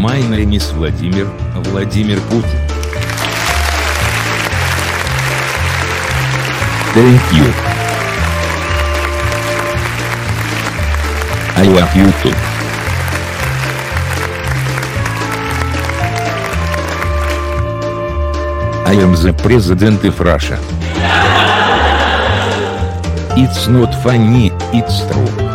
My name is Владимир, Владимир Путин. Thank you. I love you too. I am the president of Russia. It's not funny, it's true.